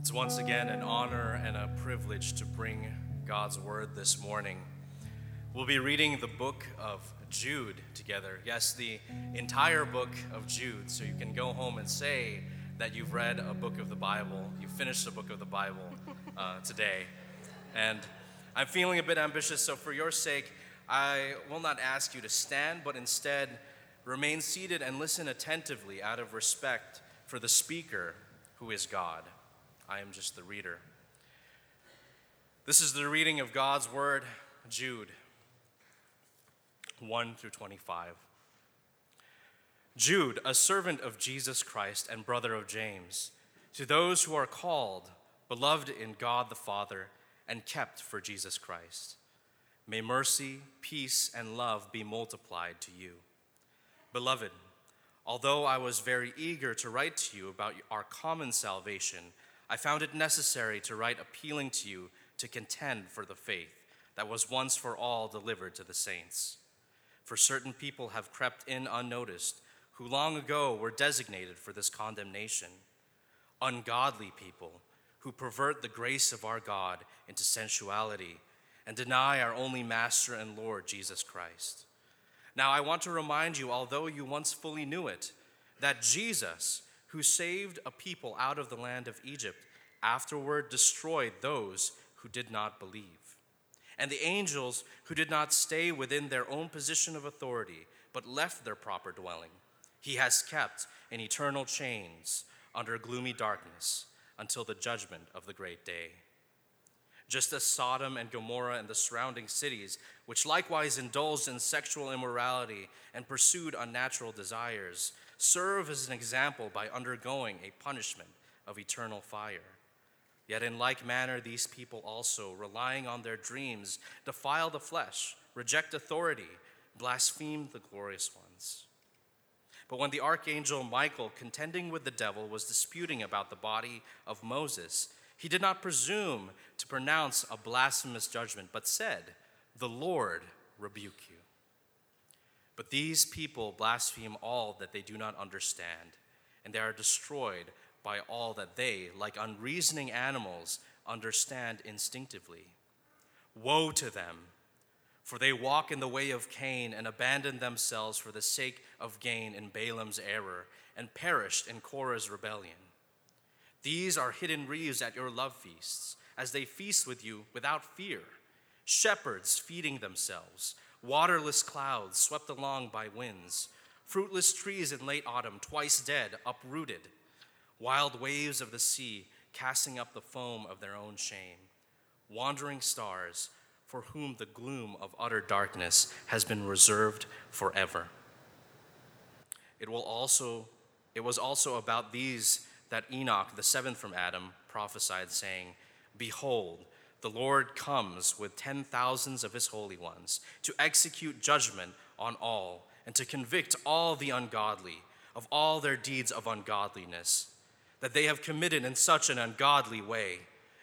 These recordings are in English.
It's once again an honor and a privilege to bring God's word this morning. We'll be reading the book of Jude together. Yes, the entire book of Jude. So you can go home and say that you've read a book of the Bible, you finished a book of the Bible uh, today. And I'm feeling a bit ambitious, so for your sake, I will not ask you to stand, but instead remain seated and listen attentively out of respect for the speaker who is God. I am just the reader. This is the reading of God's word, Jude 1 through 25. Jude, a servant of Jesus Christ and brother of James, to those who are called, beloved in God the Father, and kept for Jesus Christ. May mercy, peace, and love be multiplied to you. Beloved, although I was very eager to write to you about our common salvation, I found it necessary to write appealing to you to contend for the faith that was once for all delivered to the saints. For certain people have crept in unnoticed, who long ago were designated for this condemnation. Ungodly people who pervert the grace of our God into sensuality and deny our only Master and Lord, Jesus Christ. Now, I want to remind you, although you once fully knew it, that Jesus, who saved a people out of the land of Egypt, afterward destroyed those who did not believe. And the angels who did not stay within their own position of authority, but left their proper dwelling, he has kept in eternal chains under gloomy darkness until the judgment of the great day. Just as Sodom and Gomorrah and the surrounding cities, which likewise indulged in sexual immorality and pursued unnatural desires, serve as an example by undergoing a punishment of eternal fire. Yet, in like manner, these people also, relying on their dreams, defile the flesh, reject authority, blaspheme the glorious ones. But when the archangel Michael, contending with the devil, was disputing about the body of Moses, he did not presume to pronounce a blasphemous judgment, but said, The Lord rebuke you. But these people blaspheme all that they do not understand, and they are destroyed by all that they, like unreasoning animals, understand instinctively. Woe to them, for they walk in the way of Cain and abandon themselves for the sake of gain in Balaam's error, and perished in Korah's rebellion. These are hidden reeves at your love feasts, as they feast with you without fear, shepherds feeding themselves waterless clouds swept along by winds, fruitless trees in late autumn, twice dead, uprooted, wild waves of the sea casting up the foam of their own shame, wandering stars for whom the gloom of utter darkness has been reserved forever. It will also it was also about these that Enoch, the seventh from Adam, prophesied, saying, Behold, the Lord comes with ten thousands of his holy ones to execute judgment on all and to convict all the ungodly of all their deeds of ungodliness that they have committed in such an ungodly way,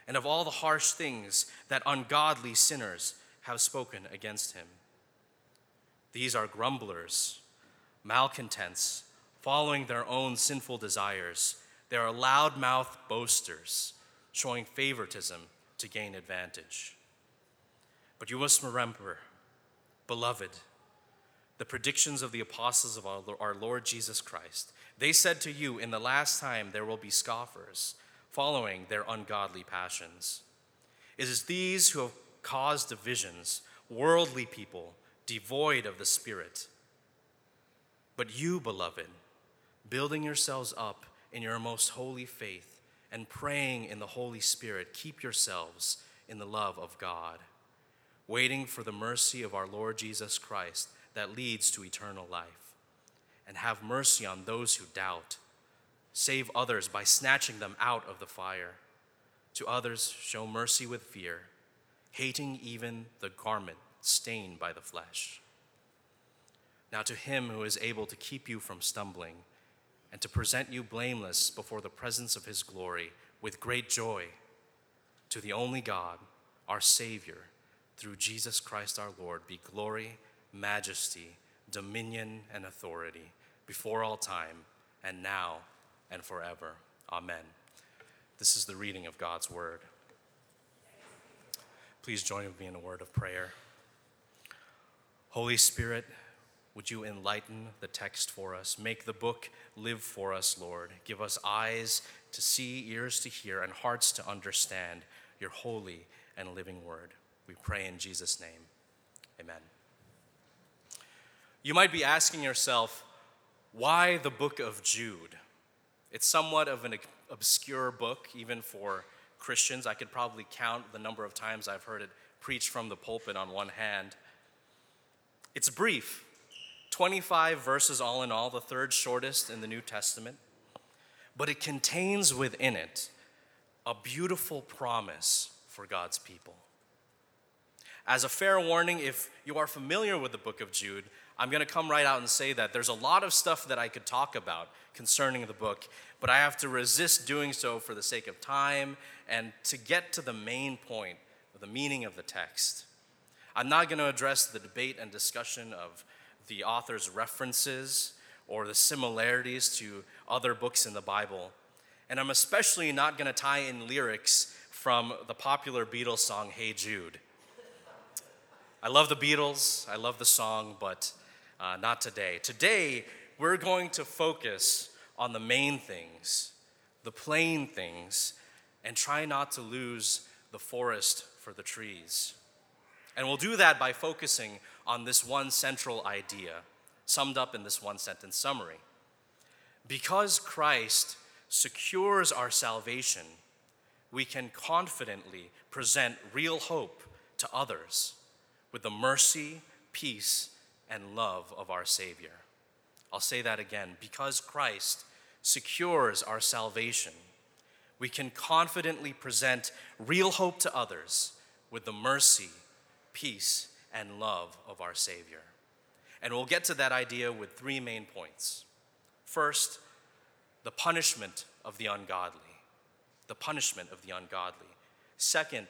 and of all the harsh things that ungodly sinners have spoken against him. These are grumblers, malcontents, following their own sinful desires. They are loudmouth boasters, showing favoritism to gain advantage. But you must remember, beloved, the predictions of the apostles of our Lord Jesus Christ. They said to you, In the last time there will be scoffers, following their ungodly passions. It is these who have caused divisions, worldly people, devoid of the Spirit. But you, beloved, building yourselves up in your most holy faith, and praying in the Holy Spirit, keep yourselves in the love of God, waiting for the mercy of our Lord Jesus Christ that leads to eternal life. And have mercy on those who doubt. Save others by snatching them out of the fire. To others, show mercy with fear, hating even the garment stained by the flesh. Now, to him who is able to keep you from stumbling, and to present you blameless before the presence of his glory with great joy. To the only God, our Savior, through Jesus Christ our Lord, be glory, majesty, dominion, and authority before all time, and now and forever. Amen. This is the reading of God's word. Please join with me in a word of prayer. Holy Spirit, would you enlighten the text for us? Make the book live for us, Lord. Give us eyes to see, ears to hear, and hearts to understand your holy and living word. We pray in Jesus' name. Amen. You might be asking yourself, why the book of Jude? It's somewhat of an obscure book, even for Christians. I could probably count the number of times I've heard it preached from the pulpit on one hand. It's brief 25 verses all in all, the third shortest in the New Testament, but it contains within it a beautiful promise for God's people. As a fair warning, if you are familiar with the book of Jude, I'm going to come right out and say that there's a lot of stuff that I could talk about concerning the book, but I have to resist doing so for the sake of time and to get to the main point of the meaning of the text. I'm not going to address the debate and discussion of the author's references or the similarities to other books in the Bible. And I'm especially not going to tie in lyrics from the popular Beatles song, Hey Jude. I love the Beatles, I love the song, but uh, not today. Today, we're going to focus on the main things, the plain things, and try not to lose the forest for the trees. And we'll do that by focusing on this one central idea, summed up in this one sentence summary. Because Christ secures our salvation, we can confidently present real hope to others with the mercy, peace, and love of our Savior. I'll say that again. Because Christ secures our salvation, we can confidently present real hope to others with the mercy, peace, and love of our Savior. And we'll get to that idea with three main points. First, the punishment of the ungodly. The punishment of the ungodly. Second,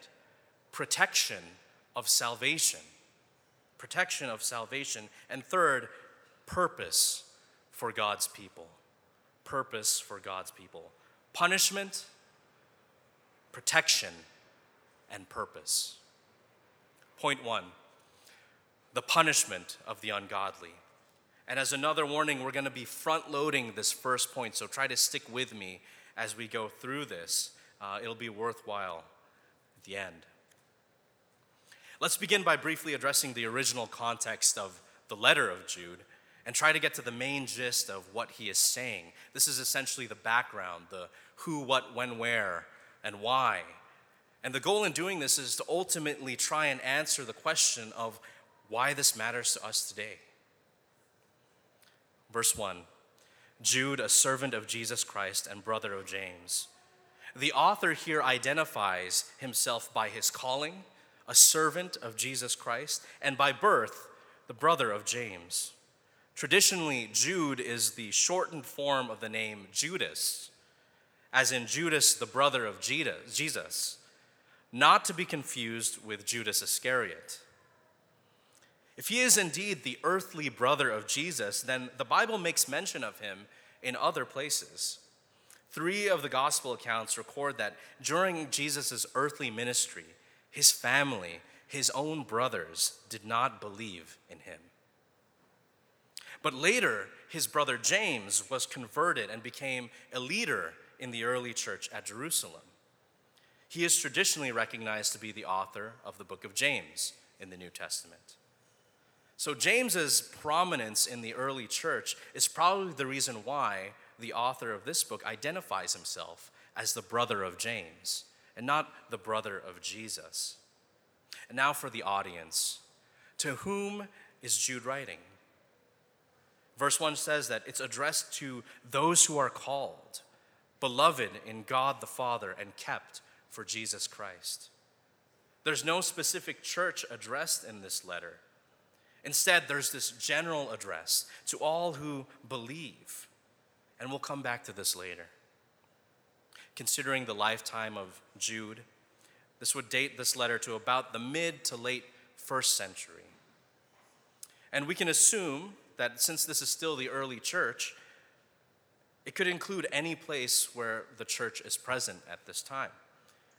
protection of salvation protection of salvation. And third, purpose for God's people. Purpose for God's people. Punishment, protection, and purpose. Point one the punishment of the ungodly. And as another warning, we're going to be front loading this first point, so try to stick with me as we go through this. Uh, it'll be worthwhile at the end. Let's begin by briefly addressing the original context of the letter of Jude and try to get to the main gist of what he is saying. This is essentially the background, the who, what, when, where, and why. And the goal in doing this is to ultimately try and answer the question of why this matters to us today. Verse 1 Jude, a servant of Jesus Christ and brother of James. The author here identifies himself by his calling a servant of Jesus Christ, and by birth, the brother of James. Traditionally, Jude is the shortened form of the name Judas, as in Judas, the brother of Jesus, not to be confused with Judas Iscariot. If he is indeed the earthly brother of Jesus, then the Bible makes mention of him in other places. Three of the gospel accounts record that during Jesus' earthly ministry, his family, his own brothers, did not believe in him. But later, his brother James was converted and became a leader in the early church at Jerusalem. He is traditionally recognized to be the author of the book of James in the New Testament. So, James's prominence in the early church is probably the reason why the author of this book identifies himself as the brother of James and not the brother of Jesus. And now for the audience. To whom is Jude writing? Verse 1 says that it's addressed to those who are called, beloved in God the Father, and kept for Jesus Christ. There's no specific church addressed in this letter. Instead, there's this general address to all who believe. And we'll come back to this later considering the lifetime of Jude. This would date this letter to about the mid to late first century. And we can assume that since this is still the early church, It could include any place where the church is present at this time,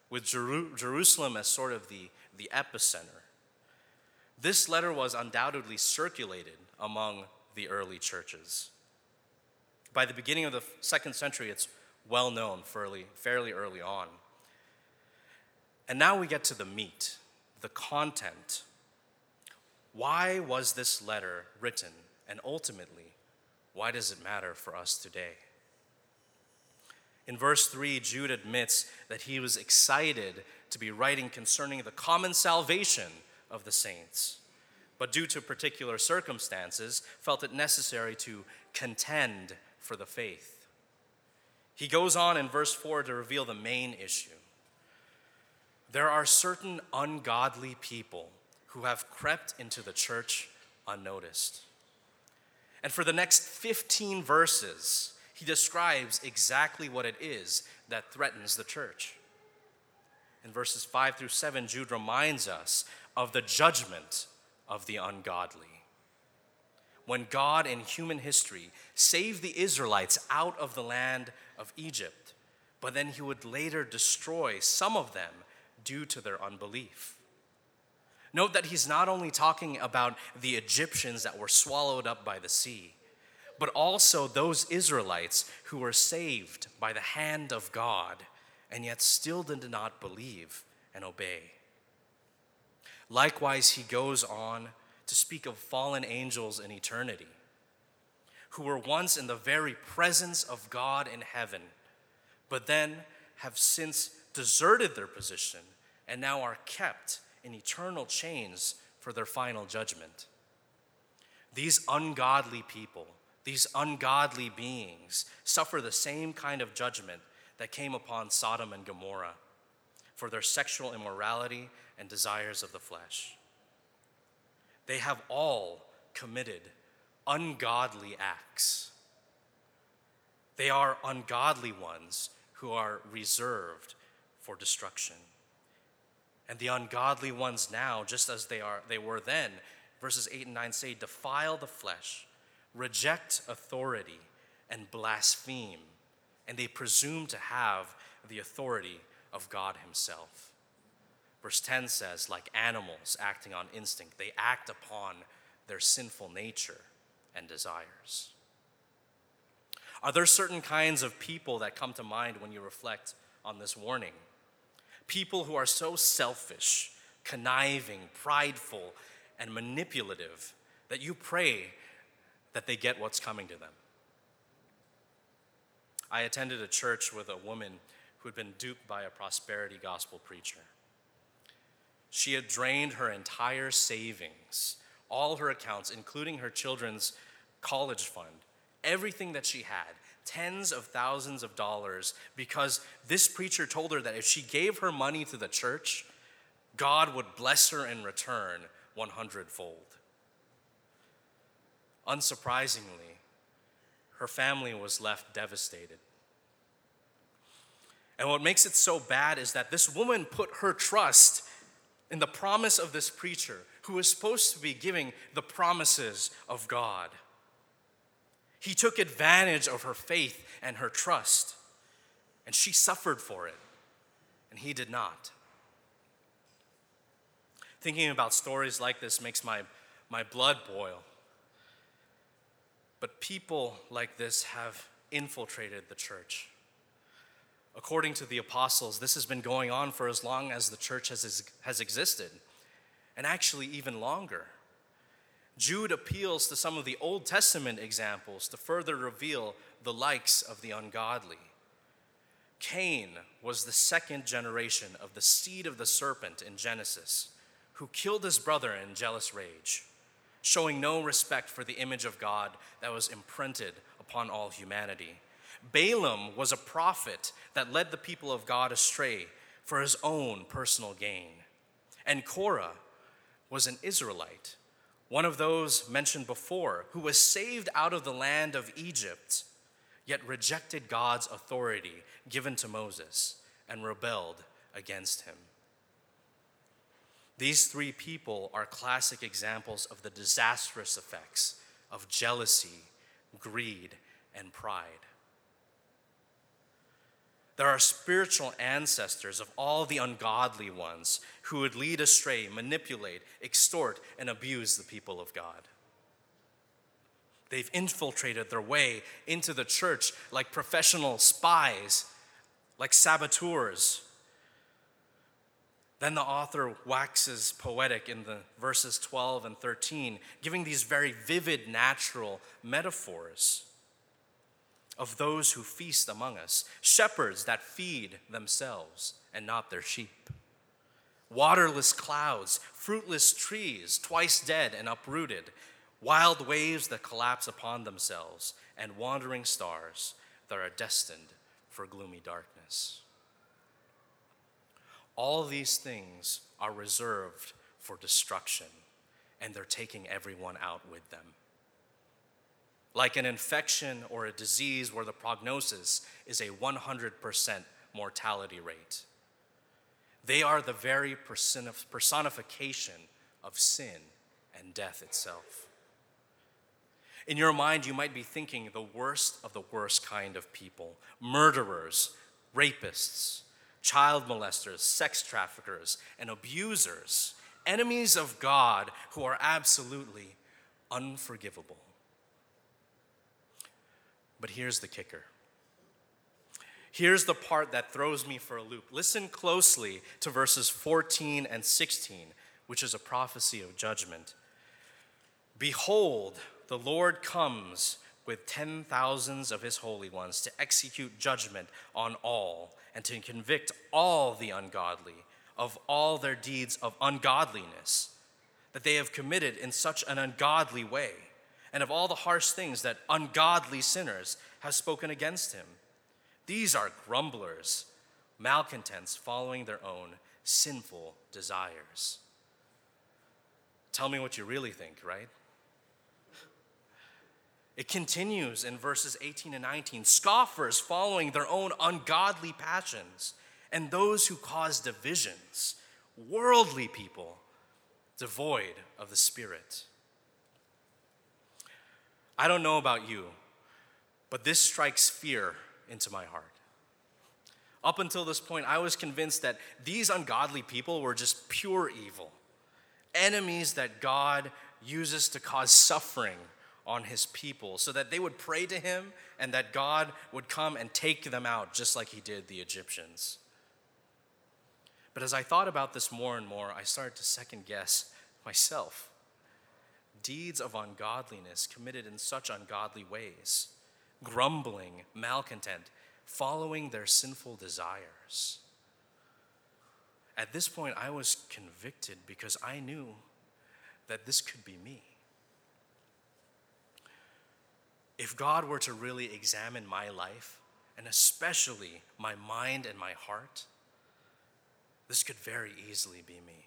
with Jeru- Jerusalem as sort of the, the epicenter. This letter was undoubtedly circulated among the early churches. By the beginning of the second century, it's well known fairly, fairly early on. And now we get to the meat, the content. Why was this letter written? And ultimately, why does it matter for us today? In verse 3, Jude admits that he was excited to be writing concerning the common salvation of the saints, but due to particular circumstances, felt it necessary to contend for the faith. He goes on in verse 4 to reveal the main issue. There are certain ungodly people who have crept into the church unnoticed. And for the next 15 verses, he describes exactly what it is that threatens the church. In verses 5 through 7, Jude reminds us of the judgment of the ungodly. When God in human history saved the Israelites out of the land of Egypt, but then he would later destroy some of them due to their unbelief. Note that he's not only talking about the Egyptians that were swallowed up by the sea, but also those Israelites who were saved by the hand of God and yet still did not believe and obey. Likewise, he goes on to speak of fallen angels in eternity who were once in the very presence of God in heaven, but then have since deserted their position and now are kept in eternal chains for their final judgment. These ungodly people, these ungodly beings, suffer the same kind of judgment that came upon Sodom and Gomorrah for their sexual immorality and desires of the flesh. They have all committed ungodly acts. They are ungodly ones who are reserved for destruction. And the ungodly ones now, just as they are they were then, verses 8 and 9 say, defile the flesh, reject authority, and blaspheme, and they presume to have the authority of God Himself. Verse 10 says, like animals acting on instinct, they act upon their sinful nature and desires. Are there certain kinds of people that come to mind when you reflect on this warning? People who are so selfish, conniving, prideful, and manipulative that you pray that they get what's coming to them. I attended a church with a woman who had been duped by a prosperity gospel preacher. She had drained her entire savings, all her accounts, including her children's college fund, everything that she had, tens of thousands of dollars because this preacher told her that if she gave her money to the church, God would bless her in return 100 fold. Unsurprisingly, her family was left devastated. And what makes it so bad is that this woman put her trust in the promise of this preacher who is supposed to be giving the promises of God. He took advantage of her faith and her trust, and she suffered for it, and he did not. Thinking about stories like this makes my, my blood boil. But people like this have infiltrated the church. According to the apostles, this has been going on for as long as the church has, has existed, and actually even longer. Jude appeals to some of the Old Testament examples to further reveal the likes of the ungodly. Cain was the second generation of the seed of the serpent in Genesis, who killed his brother in jealous rage, showing no respect for the image of God that was imprinted upon all humanity. Balaam was a prophet that led the people of God astray for his own personal gain. And Korah was an Israelite one of those mentioned before, who was saved out of the land of Egypt, yet rejected God's authority given to Moses and rebelled against him. These three people are classic examples of the disastrous effects of jealousy, greed, and pride. There are spiritual ancestors of all the ungodly ones who would lead astray, manipulate, extort, and abuse the people of God. They've infiltrated their way into the church like professional spies, like saboteurs. Then the author waxes poetic in the verses 12 and 13, giving these very vivid natural metaphors of those who feast among us, shepherds that feed themselves and not their sheep, waterless clouds, fruitless trees, twice dead and uprooted, wild waves that collapse upon themselves, and wandering stars that are destined for gloomy darkness. All these things are reserved for destruction, and they're taking everyone out with them like an infection or a disease where the prognosis is a 100% mortality rate. They are the very personification of sin and death itself. In your mind, you might be thinking the worst of the worst kind of people murderers, rapists, child molesters, sex traffickers, and abusers, enemies of God who are absolutely unforgivable. But here's the kicker. Here's the part that throws me for a loop. Listen closely to verses 14 and 16, which is a prophecy of judgment. Behold, the Lord comes with ten thousands of his holy ones to execute judgment on all and to convict all the ungodly of all their deeds of ungodliness that they have committed in such an ungodly way and of all the harsh things that ungodly sinners have spoken against him. These are grumblers, malcontents following their own sinful desires. Tell me what you really think, right? It continues in verses 18 and 19 scoffers following their own ungodly passions, and those who cause divisions, worldly people devoid of the Spirit. I don't know about you, but this strikes fear into my heart. Up until this point, I was convinced that these ungodly people were just pure evil, enemies that God uses to cause suffering on his people so that they would pray to him and that God would come and take them out just like he did the Egyptians. But as I thought about this more and more, I started to second guess myself deeds of ungodliness committed in such ungodly ways, grumbling, malcontent, following their sinful desires. At this point, I was convicted because I knew that this could be me. If God were to really examine my life, and especially my mind and my heart, this could very easily be me.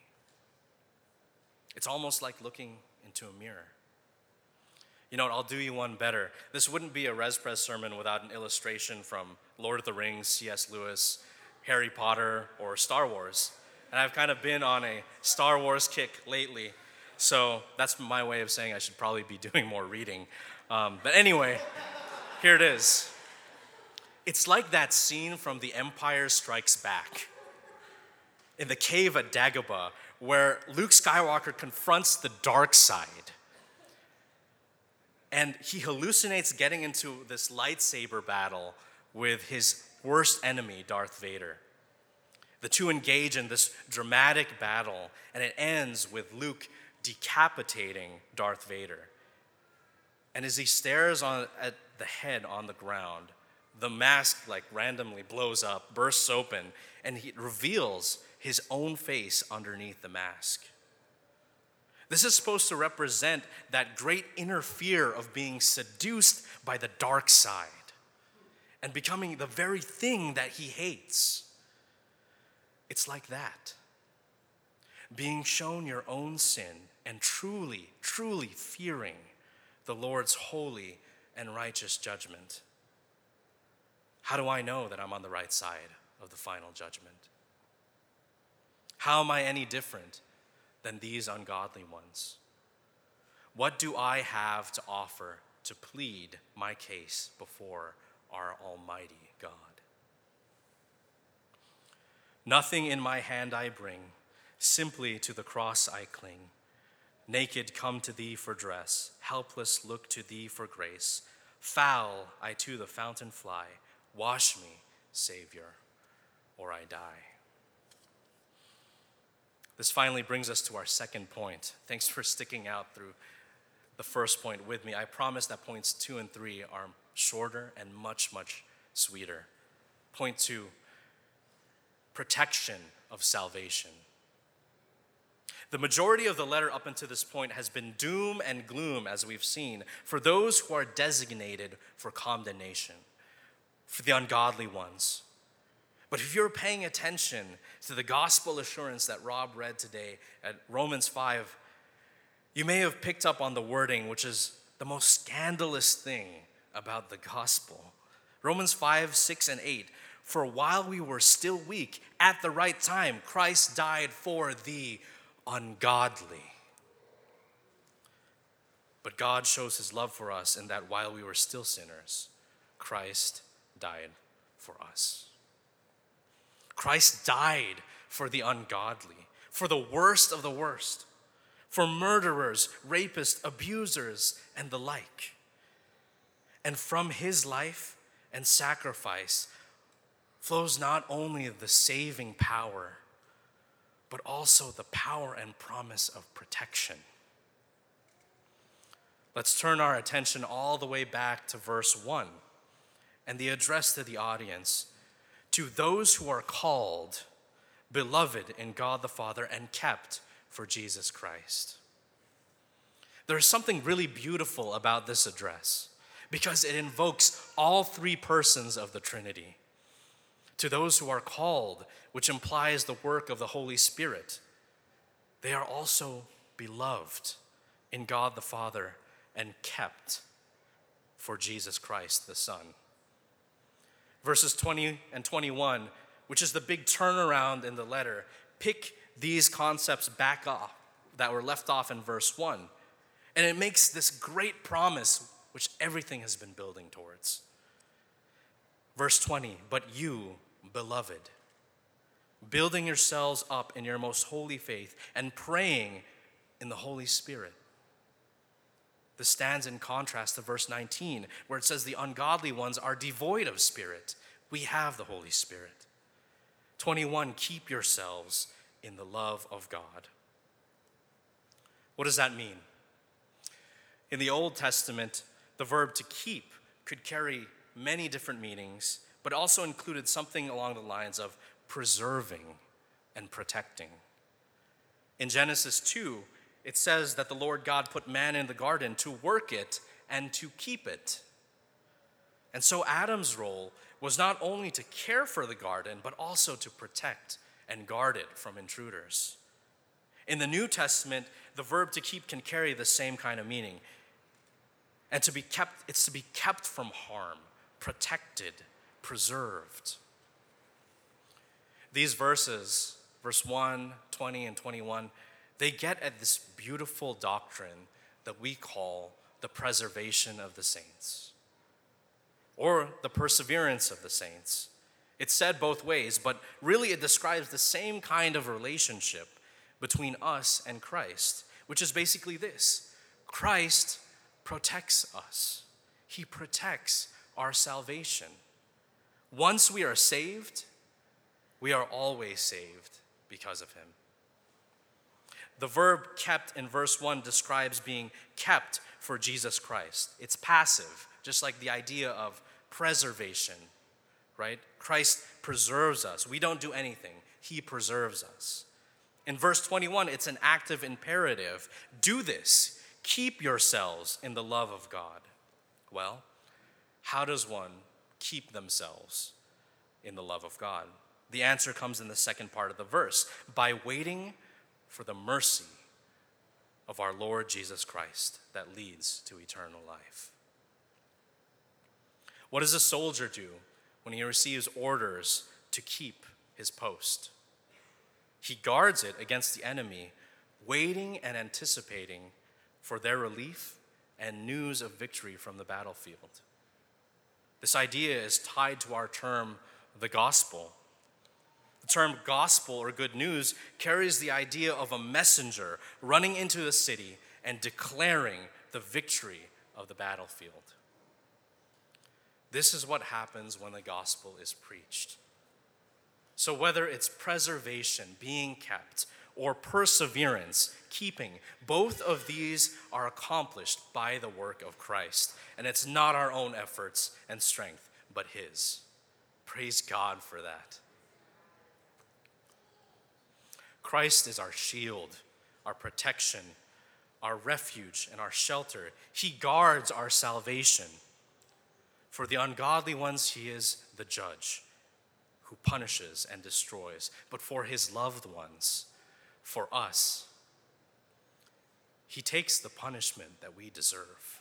It's almost like looking into a mirror. You know what? I'll do you one better. This wouldn't be a Res Pres sermon without an illustration from Lord of the Rings, C.S. Lewis, Harry Potter, or Star Wars. And I've kind of been on a Star Wars kick lately. So that's my way of saying I should probably be doing more reading. Um, but anyway, here it is. It's like that scene from The Empire Strikes Back in the cave at Dagobah, where Luke Skywalker confronts the dark side. And he hallucinates getting into this lightsaber battle with his worst enemy, Darth Vader. The two engage in this dramatic battle, and it ends with Luke decapitating Darth Vader. And as he stares on, at the head on the ground, the mask like randomly blows up, bursts open, and he reveals his own face underneath the mask. This is supposed to represent that great inner fear of being seduced by the dark side and becoming the very thing that he hates. It's like that. Being shown your own sin and truly, truly fearing the Lord's holy and righteous judgment. How do I know that I'm on the right side of the final judgment? How am I any different than these ungodly ones? What do I have to offer to plead my case before our Almighty God? Nothing in my hand I bring, simply to the cross I cling. Naked come to thee for dress, helpless look to thee for grace. Foul I to the fountain fly, wash me, Savior, or I die. This finally brings us to our second point. Thanks for sticking out through the first point with me. I promise that points two and three are shorter and much, much sweeter. Point two protection of salvation. The majority of the letter up until this point has been doom and gloom, as we've seen, for those who are designated for condemnation, for the ungodly ones. But if you're paying attention to the gospel assurance that Rob read today at Romans 5, you may have picked up on the wording, which is the most scandalous thing about the gospel. Romans 5, 6, and 8. For while we were still weak, at the right time, Christ died for the ungodly. But God shows his love for us in that while we were still sinners, Christ died for us. Christ died for the ungodly, for the worst of the worst, for murderers, rapists, abusers, and the like. And from his life and sacrifice flows not only the saving power, but also the power and promise of protection. Let's turn our attention all the way back to verse 1 and the address to the audience to those who are called, beloved in God the Father, and kept for Jesus Christ. There's something really beautiful about this address because it invokes all three persons of the Trinity. To those who are called, which implies the work of the Holy Spirit. They are also beloved in God the Father and kept for Jesus Christ the Son. Verses 20 and 21, which is the big turnaround in the letter, pick these concepts back off that were left off in verse 1. And it makes this great promise, which everything has been building towards. Verse 20, but you, beloved, building yourselves up in your most holy faith and praying in the Holy Spirit. Stands in contrast to verse 19, where it says the ungodly ones are devoid of spirit. We have the Holy Spirit. 21, keep yourselves in the love of God. What does that mean? In the Old Testament, the verb to keep could carry many different meanings, but also included something along the lines of preserving and protecting. In Genesis 2, it says that the Lord God put man in the garden to work it and to keep it. And so Adam's role was not only to care for the garden, but also to protect and guard it from intruders. In the New Testament, the verb to keep can carry the same kind of meaning. And to be kept, it's to be kept from harm, protected, preserved. These verses, verse 1, 20, and 21, they get at this beautiful doctrine that we call the preservation of the saints or the perseverance of the saints. It's said both ways, but really it describes the same kind of relationship between us and Christ, which is basically this Christ protects us, He protects our salvation. Once we are saved, we are always saved because of him. The verb kept in verse 1 describes being kept for Jesus Christ. It's passive, just like the idea of preservation, right? Christ preserves us. We don't do anything, he preserves us. In verse 21, it's an active imperative do this, keep yourselves in the love of God. Well, how does one keep themselves in the love of God? The answer comes in the second part of the verse by waiting for the mercy of our Lord Jesus Christ that leads to eternal life. What does a soldier do when he receives orders to keep his post? He guards it against the enemy, waiting and anticipating for their relief and news of victory from the battlefield. This idea is tied to our term, the gospel The term gospel or good news carries the idea of a messenger running into a city and declaring the victory of the battlefield. This is what happens when the gospel is preached. So, whether it's preservation, being kept, or perseverance, keeping, both of these are accomplished by the work of Christ. And it's not our own efforts and strength, but His. Praise God for that. Christ is our shield, our protection, our refuge, and our shelter. He guards our salvation. For the ungodly ones, He is the judge who punishes and destroys. But for His loved ones, for us, He takes the punishment that we deserve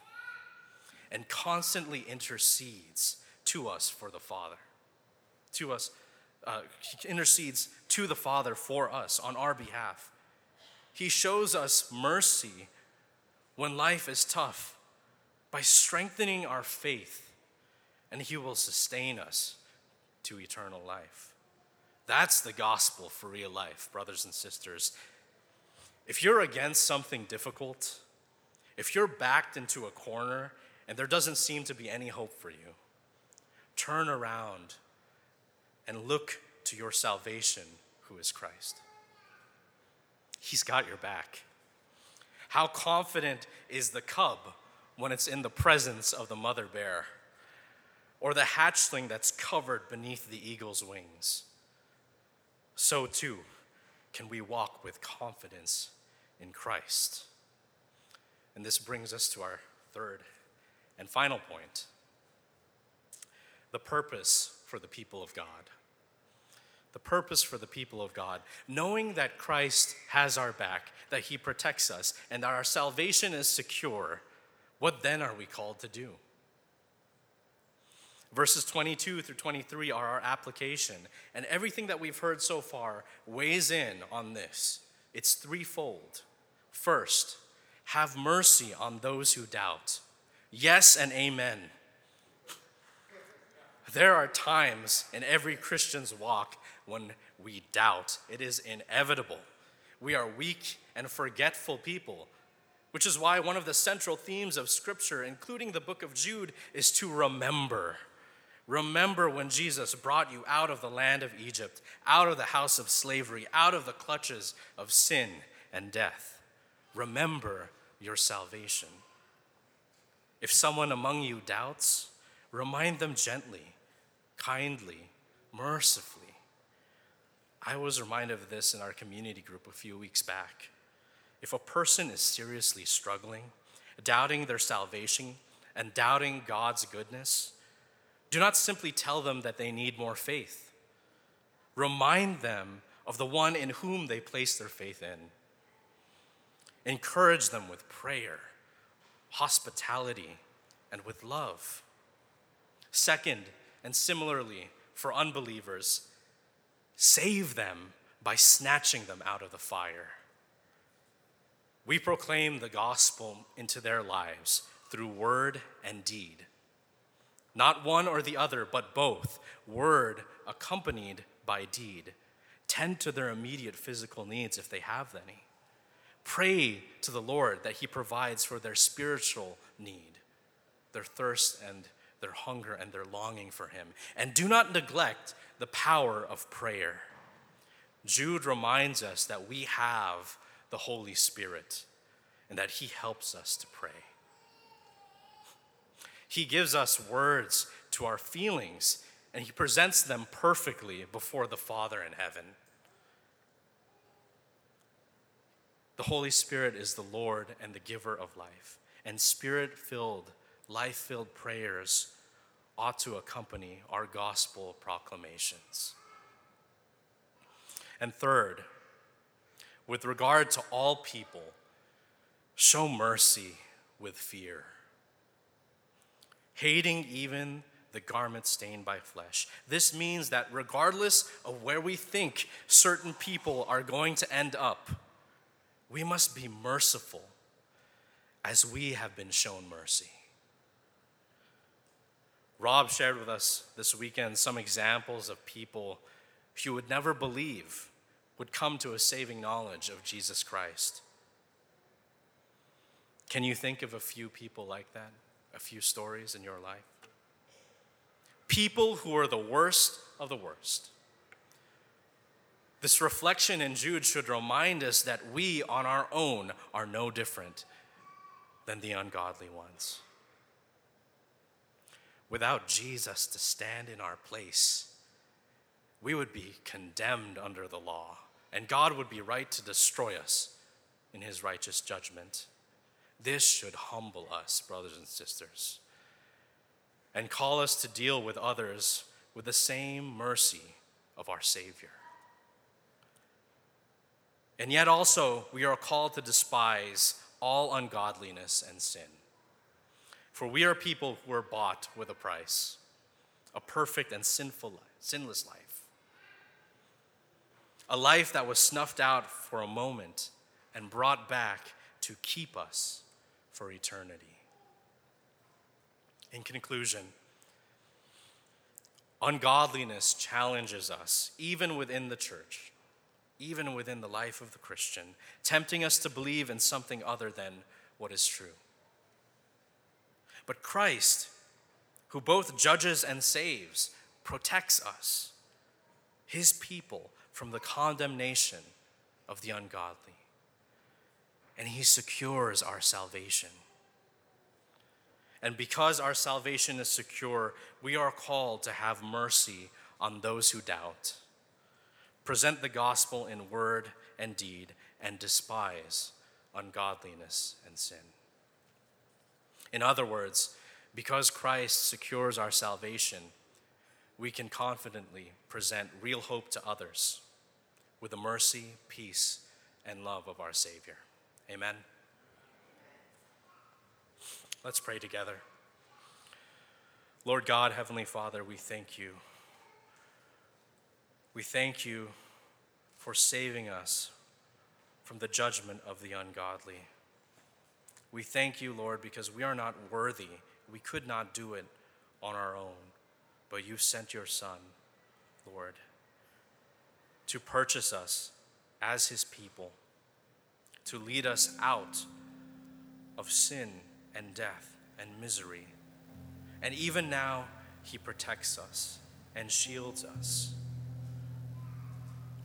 and constantly intercedes to us for the Father. To us, uh, He intercedes to the Father for us on our behalf. He shows us mercy when life is tough by strengthening our faith, and He will sustain us to eternal life. That's the gospel for real life, brothers and sisters. If you're against something difficult, if you're backed into a corner and there doesn't seem to be any hope for you, turn around and look to your salvation, who is Christ. He's got your back. How confident is the cub when it's in the presence of the mother bear, or the hatchling that's covered beneath the eagle's wings? So too can we walk with confidence in Christ. And this brings us to our third and final point the purpose for the people of God the purpose for the people of God, knowing that Christ has our back, that he protects us, and that our salvation is secure, what then are we called to do? Verses 22 through 23 are our application, and everything that we've heard so far weighs in on this. It's threefold. First, have mercy on those who doubt. Yes and amen. There are times in every Christian's walk when we doubt. It is inevitable. We are weak and forgetful people, which is why one of the central themes of Scripture, including the book of Jude, is to remember. Remember when Jesus brought you out of the land of Egypt, out of the house of slavery, out of the clutches of sin and death. Remember your salvation. If someone among you doubts, remind them gently, kindly, mercifully I was reminded of this in our community group a few weeks back. If a person is seriously struggling, doubting their salvation, and doubting God's goodness, do not simply tell them that they need more faith. Remind them of the one in whom they place their faith in. Encourage them with prayer, hospitality, and with love. Second, and similarly for unbelievers, Save them by snatching them out of the fire. We proclaim the gospel into their lives through word and deed. Not one or the other, but both, word accompanied by deed. Tend to their immediate physical needs if they have any. Pray to the Lord that He provides for their spiritual need, their thirst and their hunger and their longing for Him. And do not neglect the power of prayer. Jude reminds us that we have the Holy Spirit and that He helps us to pray. He gives us words to our feelings and He presents them perfectly before the Father in heaven. The Holy Spirit is the Lord and the giver of life, and spirit filled, life filled prayers ought to accompany our gospel proclamations. And third, with regard to all people, show mercy with fear. Hating even the garment stained by flesh. This means that regardless of where we think certain people are going to end up, we must be merciful as we have been shown mercy. Rob shared with us this weekend some examples of people you would never believe would come to a saving knowledge of Jesus Christ. Can you think of a few people like that? A few stories in your life? People who are the worst of the worst. This reflection in Jude should remind us that we on our own are no different than the ungodly ones. Without Jesus to stand in our place, we would be condemned under the law, and God would be right to destroy us in his righteous judgment. This should humble us, brothers and sisters, and call us to deal with others with the same mercy of our Savior. And yet, also, we are called to despise all ungodliness and sin. For we are people who were bought with a price, a perfect and sinful sinless life. A life that was snuffed out for a moment and brought back to keep us for eternity. In conclusion, ungodliness challenges us, even within the church, even within the life of the Christian, tempting us to believe in something other than what is true. But Christ, who both judges and saves, protects us, his people, from the condemnation of the ungodly and He secures our salvation. And because our salvation is secure, we are called to have mercy on those who doubt, present the gospel in word and deed, and despise ungodliness and sin. In other words, because Christ secures our salvation, we can confidently present real hope to others with the mercy, peace, and love of our Savior. Amen. Let's pray together. Lord God, Heavenly Father, we thank you. We thank you for saving us from the judgment of the ungodly. We thank you, Lord, because we are not worthy. We could not do it on our own, but you sent your Son, Lord, to purchase us as his people to lead us out of sin and death and misery. And even now, He protects us and shields us.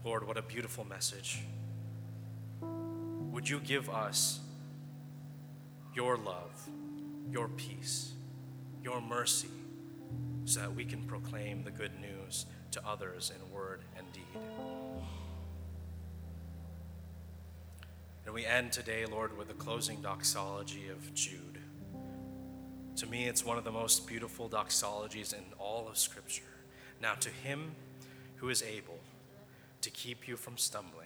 Lord, what a beautiful message. Would you give us your love, your peace, your mercy, so that we can proclaim the good news to others in word and deed? And we end today, Lord, with the closing doxology of Jude. To me, it's one of the most beautiful doxologies in all of Scripture. Now, to him who is able to keep you from stumbling